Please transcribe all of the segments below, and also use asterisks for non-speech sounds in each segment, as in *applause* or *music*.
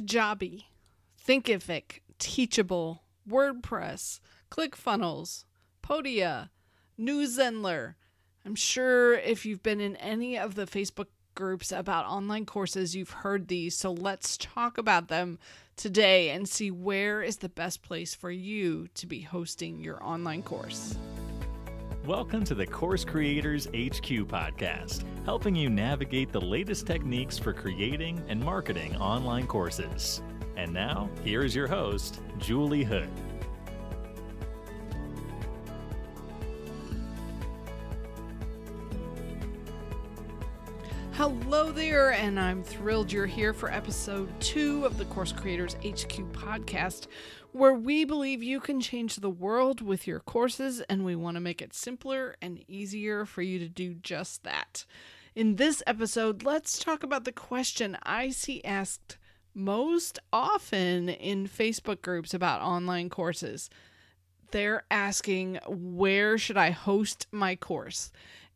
Kajabi, Thinkific, Teachable, WordPress, ClickFunnels, Podia, New Zenler. I'm sure if you've been in any of the Facebook groups about online courses, you've heard these. So let's talk about them today and see where is the best place for you to be hosting your online course. Welcome to the Course Creators HQ podcast, helping you navigate the latest techniques for creating and marketing online courses. And now, here is your host, Julie Hood. Hello there, and I'm thrilled you're here for episode two of the Course Creators HQ podcast, where we believe you can change the world with your courses, and we want to make it simpler and easier for you to do just that. In this episode, let's talk about the question I see asked most often in Facebook groups about online courses. They're asking, Where should I host my course?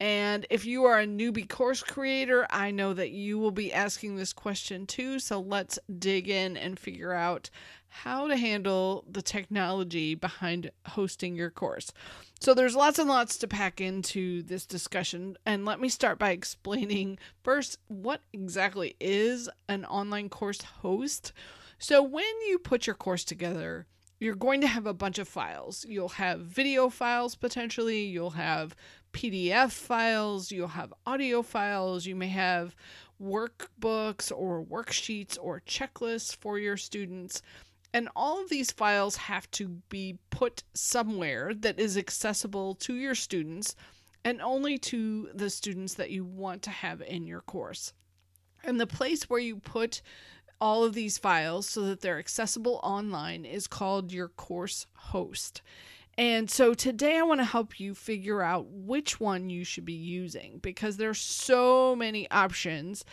And if you are a newbie course creator, I know that you will be asking this question too. So let's dig in and figure out how to handle the technology behind hosting your course. So there's lots and lots to pack into this discussion. And let me start by *laughs* explaining first what exactly is an online course host. So when you put your course together, you're going to have a bunch of files. You'll have video files potentially, you'll have PDF files, you'll have audio files, you may have workbooks or worksheets or checklists for your students. And all of these files have to be put somewhere that is accessible to your students and only to the students that you want to have in your course. And the place where you put all of these files so that they're accessible online is called your course host. And so today I want to help you figure out which one you should be using because there's so many options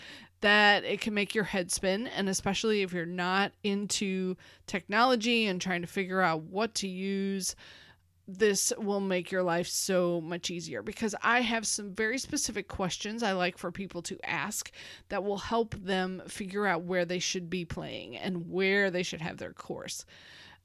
that it can make your head spin and especially if you're not into technology and trying to figure out what to use this will make your life so much easier because I have some very specific questions I like for people to ask that will help them figure out where they should be playing and where they should have their course.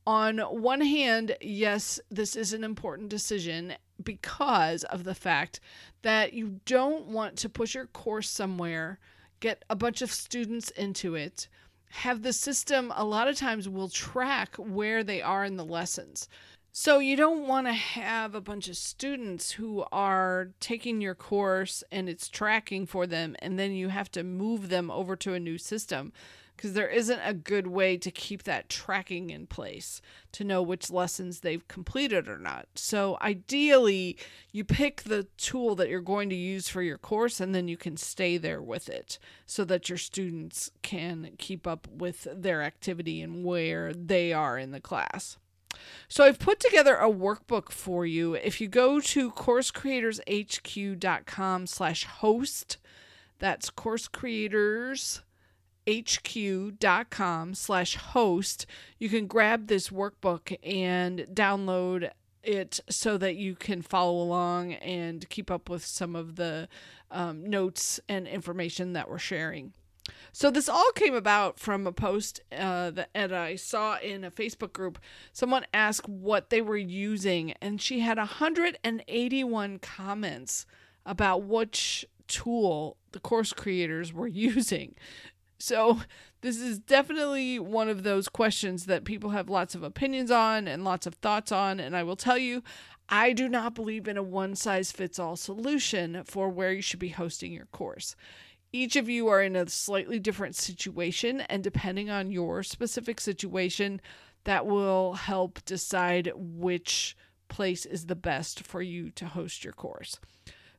On one hand, yes, this is an important decision because of the fact that you don't want to push your course somewhere, get a bunch of students into it, have the system a lot of times will track where they are in the lessons. So you don't want to have a bunch of students who are taking your course and it's tracking for them and then you have to move them over to a new system because there isn't a good way to keep that tracking in place to know which lessons they've completed or not. So ideally, you pick the tool that you're going to use for your course and then you can stay there with it so that your students can keep up with their activity and where they are in the class. So I've put together a workbook for you. If you go to coursecreatorshq.com slash host, that's coursecreatorshq.com slash host, you can grab this workbook and download it so that you can follow along and keep up with some of the um, notes and information that we're sharing. So this all came about from a post uh, that, that I saw in a Facebook group. Someone asked what they were using, and she had 181 comments about which tool the course creators were *laughs* using. So this is definitely one of those questions that people have lots of opinions on and lots of thoughts on. And I will tell you, I do not believe in a one size fits all solution for where you should be hosting your course each of you are in a slightly different situation, and depending on your specific situation, that will help decide which place is the best for you to host your course.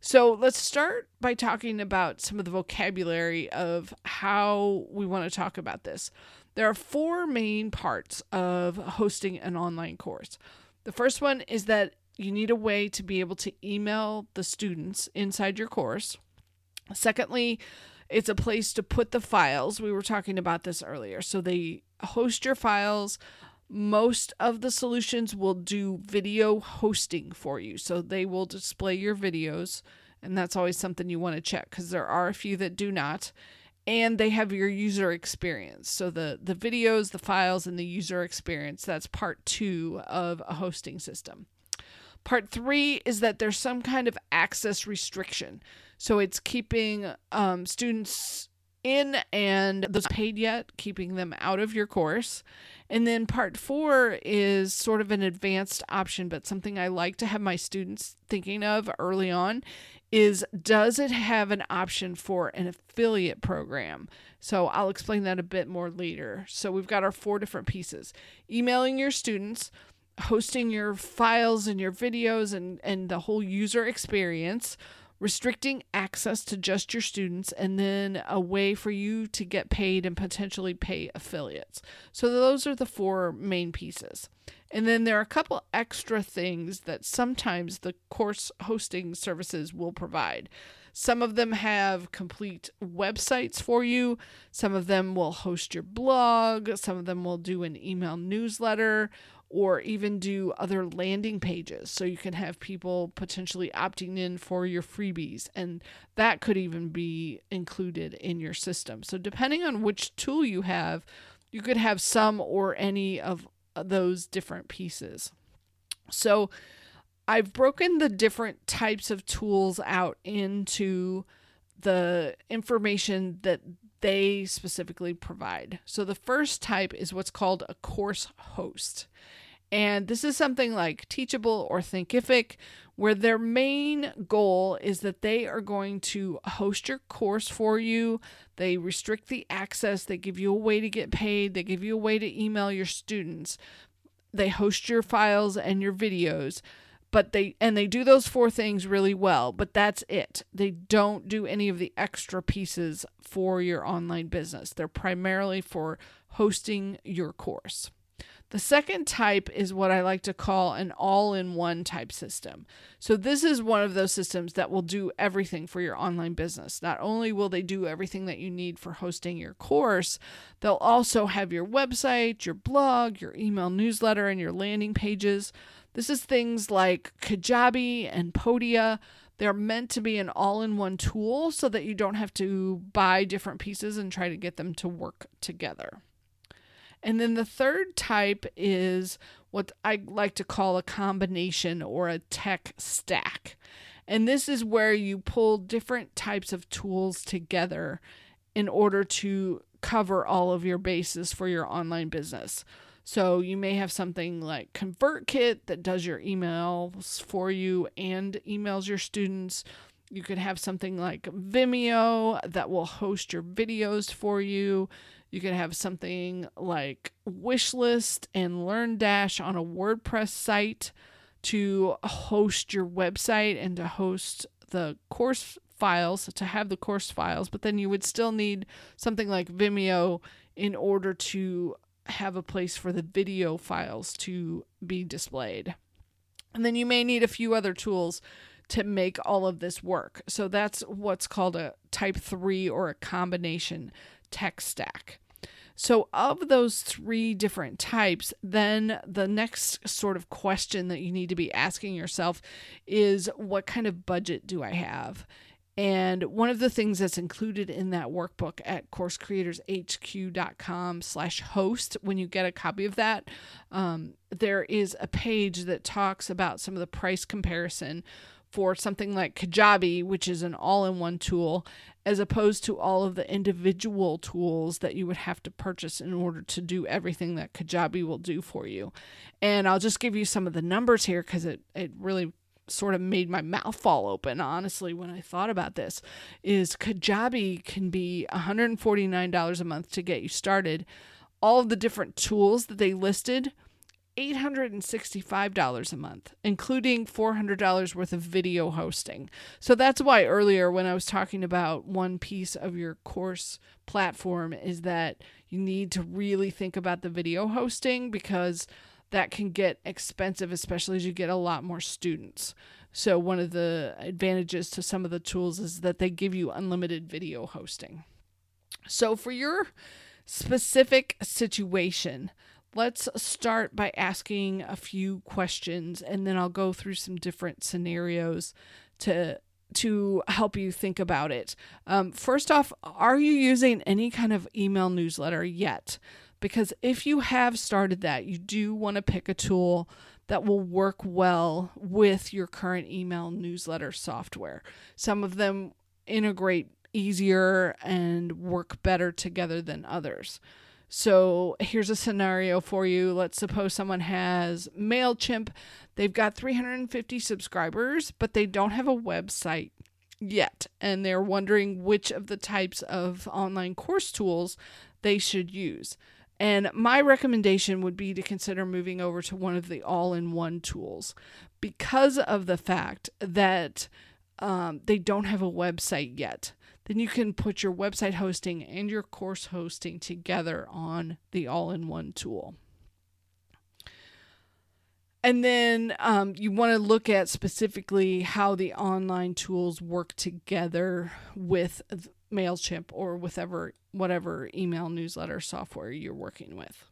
So let's start by talking about some of the vocabulary of how we want to talk about this. There are four main parts of hosting an online course. The first one is that you need a way to be able to email the students inside your course. Secondly, it's a place to put the files. We were talking about this earlier. So they host your files. Most of the solutions will do video hosting for you. So they will display your videos. And that's always something you want to check because there are a few that do not. and they have your user experience. So the the videos, the files and the user experience, that's part 2 of a hosting system. Part 3 is that there's some kind of access restriction. So it's keeping um, students in and those paid yet, keeping them out of your course. And then part four is sort of an advanced option, but something I like to have my students thinking of early on is does it have an option for an affiliate program? So I'll explain that a bit more later. So we've got our four different pieces emailing your students, hosting your files and your videos and, and the whole user experience restricting access to just your students, and then a way for you to get paid and potentially pay affiliates. So, those are the four main pieces. And then there are a couple extra things that sometimes the course hosting services will provide. Some of them have complete websites for you. Some of them will host your blog. Some of them will do an email newsletter or even do other landing pages. So you can have people potentially opting in for your freebies and that could even be included in your system. So depending on which tool you have you could have some or any of uh, those different pieces. So i've broken the different types of tools out into the information that they specifically provide. So the first type is what's called a course host. And this is something like Teachable or Thinkific, where their main goal is that they are going to host your course for you. They restrict the access, they give you a way to get paid, they give you a way to email your students, they host your files and your videos. But they and they do those four things really well, but that's it. They don't do any of the extra pieces for your online business. They're primarily for hosting your course. The second type is what I like to call an all in one type system. So, this is one of those systems that will do everything for your online business. Not only will they do everything that you need for hosting your course, they'll also have your website, your blog, your email newsletter, and your landing pages. This is things like Kajabi and Podia. They're meant to be an all in one tool so that you don't have to buy different pieces and try to get them to work together. And then the third type is what I like to call a combination or a tech stack. And this is where you pull different types of tools together in order to cover all of your bases for your online business. So you may have something like ConvertKit that does your emails for you and emails your students. You could have something like Vimeo that will host your videos for you. You could have something like Wishlist and LearnDash on a WordPress site to host your website and to host the course files, to have the course files, but then you would still need something like Vimeo in order to have a place for the video files to be displayed. And then you may need a few other tools to make all of this work. So that's what's called a type 3 or a combination tech stack. So, of those three different types, then the next sort of question that you need to be asking yourself is what kind of budget do I have? And one of the things that's included in that workbook at coursecreatorshq.com slash host, when you get a copy of that, um, there is a page that talks about some of the price comparison for something like Kajabi, which is an all in one tool, as opposed to all of the individual tools that you would have to purchase in order to do everything that Kajabi will do for you. And I'll just give you some of the numbers here because it, it really sort of made my mouth fall open honestly when I thought about this is Kajabi can be $149 a month to get you started. All of the different tools that they listed $865 a month, including $400 worth of video hosting. So that's why earlier, when I was talking about one piece of your course platform, is that you need to really think about the video hosting because that can get expensive, especially as you get a lot more students. So, one of the advantages to some of the tools is that they give you unlimited video hosting. So, for your specific situation, let's start by asking a few questions and then I'll go through some different scenarios to to help you think about it. Um, first off, are you using any kind of email newsletter yet? Because if you have started that, you do want to pick a tool that will work well with your current email newsletter software. Some of them integrate easier and work better together than others. So here's a scenario for you. Let's suppose someone has MailChimp. They've got 350 subscribers, but they don't have a website yet. And they're wondering which of the types of online course tools they should use. And my recommendation would be to consider moving over to one of the all in one tools because of the fact that um, they don't have a website yet then you can put your website hosting and your course hosting together on the all in one tool. And then um, you want to look at specifically how the online tools work together with MailChimp or whatever, whatever email newsletter software you're working with.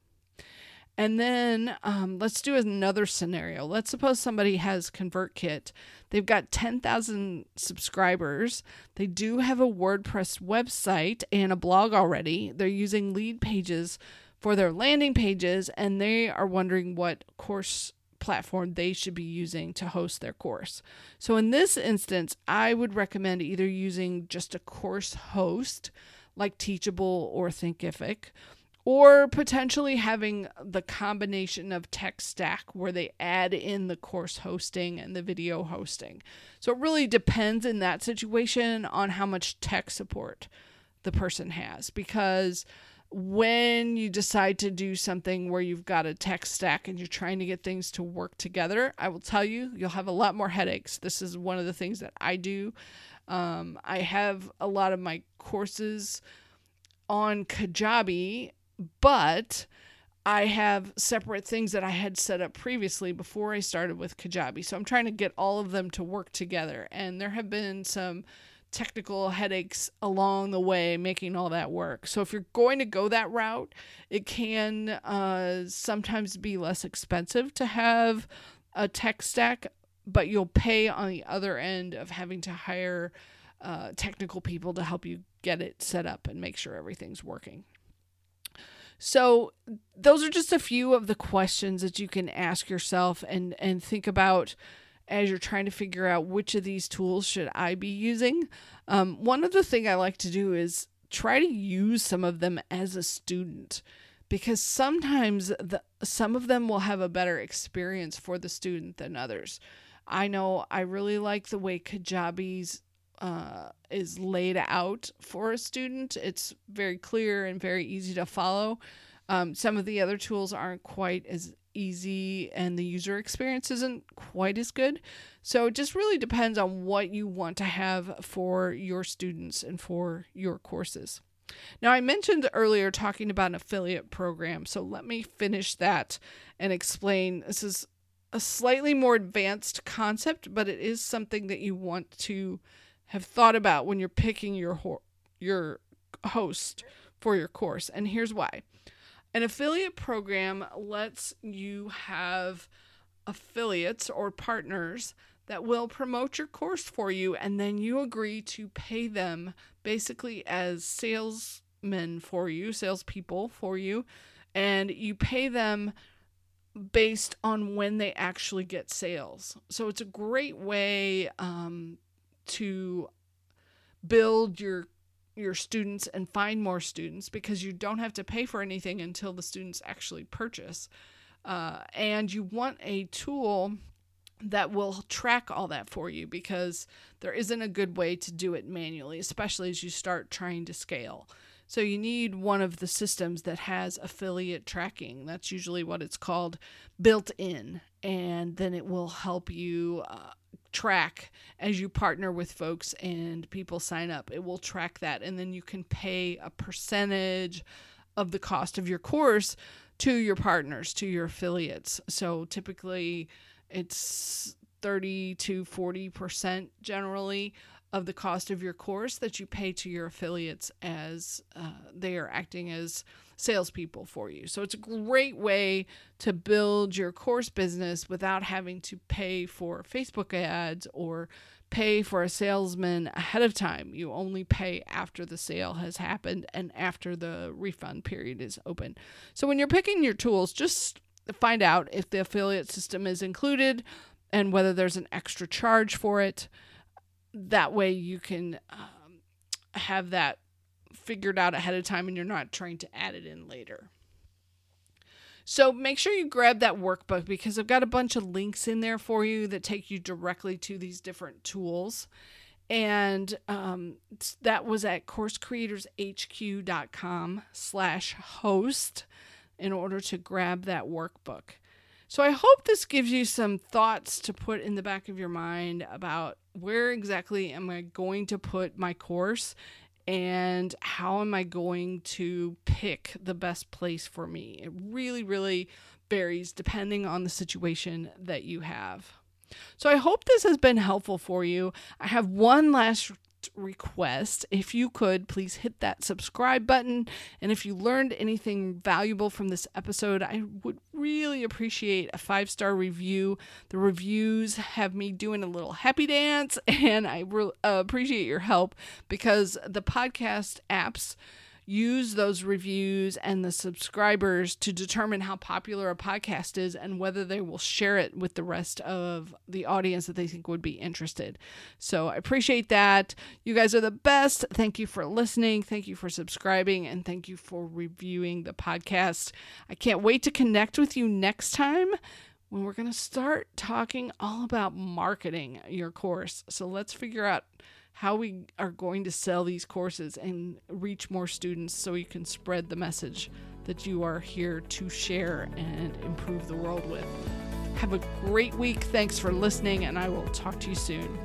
And then um, let's do another scenario. Let's suppose somebody has ConvertKit. They've got 10,000 subscribers. They do have a WordPress website and a blog already. They're using Leadpages for their landing pages, and they are wondering what course platform they should be using to host their course. So, in this instance, I would recommend either using just a course host like Teachable or Thinkific or potentially having the combination of tech stack where they add in the course hosting and the video hosting. So it really depends in that situation on how much tech support the person has because when you decide to do something where you've got a tech stack and you're trying to get things to work together, I will tell you, you'll have a lot more headaches. This is one of the things that I do. Um, I have a lot of my courses on Kajabi but I have separate things that I had set up previously before I started with Kajabi. So I'm trying to get all of them to work together. And there have been some technical headaches along the way making all that work. So if you're going to go that route, it can uh, sometimes be less expensive to have a tech stack, but you'll pay on the other end of having to hire uh, technical people to help you get it set up and make sure everything's working. So those are just a few of the questions that you can ask yourself and and think about as you're trying to figure out which of these tools should I be using. Um, one of the thing I like to do is try to use some of them as a student because sometimes the some of them will have a better experience for the student than others. I know I really like the way Kajabi's uh, is laid out for a student. It's very clear and very easy to follow. Um, some of the other tools aren't quite as easy and the user experience isn't quite as good. So it just really depends on what you want to have for your students and for your courses. Now, I mentioned earlier talking about an affiliate program, so let me finish that and explain. This is a slightly more advanced concept, but it is something that you want to have thought about when you're picking your ho- your host for your course. And here's why. An affiliate program lets you have affiliates or partners that will promote your course for you and then you agree to pay them basically as salesmen for you, salespeople for you, and you pay them based on when they actually get sales. So it's a great way um, to build your your students and find more students because you don't have to pay for anything until the students actually purchase. Uh, and you want a tool that will track all that for you because there isn't a good way to do it manually, especially as you start trying to scale. So you need one of the systems that has affiliate tracking. That's usually what it's called, built in, and then it will help you uh, track as you partner with folks and people sign up. It will track that, and then you can pay a percentage of the cost of your course to your partners, to your affiliates. So typically it's 30 to 40% generally of the cost of your course that you pay to your affiliates as uh, they are acting as salespeople for you. So it's a great way to build your course business without having to pay for Facebook ads or pay for a salesman ahead of time. You only pay after the sale has happened and after the refund period is open. So when you're picking your tools, just find out if the affiliate system is included and whether there's an extra charge for it. That way you can um, have that figured out ahead of time and you're not trying to add it in later. So make sure you grab that workbook because I've got a bunch of links in there for you that take you directly to these different tools. And um, that was at coursecreatorshq.com slash host in order to grab that workbook. So I hope this gives you some thoughts to put in the back of your mind about where exactly am I going to put my course and how am I going to pick the best place for me? It really, really varies depending on the situation that you have. So I hope this has been helpful for you. I have one last request. If you could, please hit that subscribe button. And if you learned anything valuable from this episode, I would really appreciate a five star review. The reviews have me doing a little happy dance, *laughs* and I uh, appreciate your help because the podcast apps use those reviews and the subscribers to determine how popular a podcast is and whether they will share it with the rest of the audience that they think would be interested. So I appreciate that. You guys are the best. Thank you for listening. Thank you for subscribing. And thank you for reviewing the podcast. I can't wait to connect with you next time when we're going to start talking all about marketing your course. So let's figure out how we are going to sell these courses and reach more students so you can spread the message that you are here to share and improve the world with. Have a great week. Thanks for listening, and I will talk to you soon.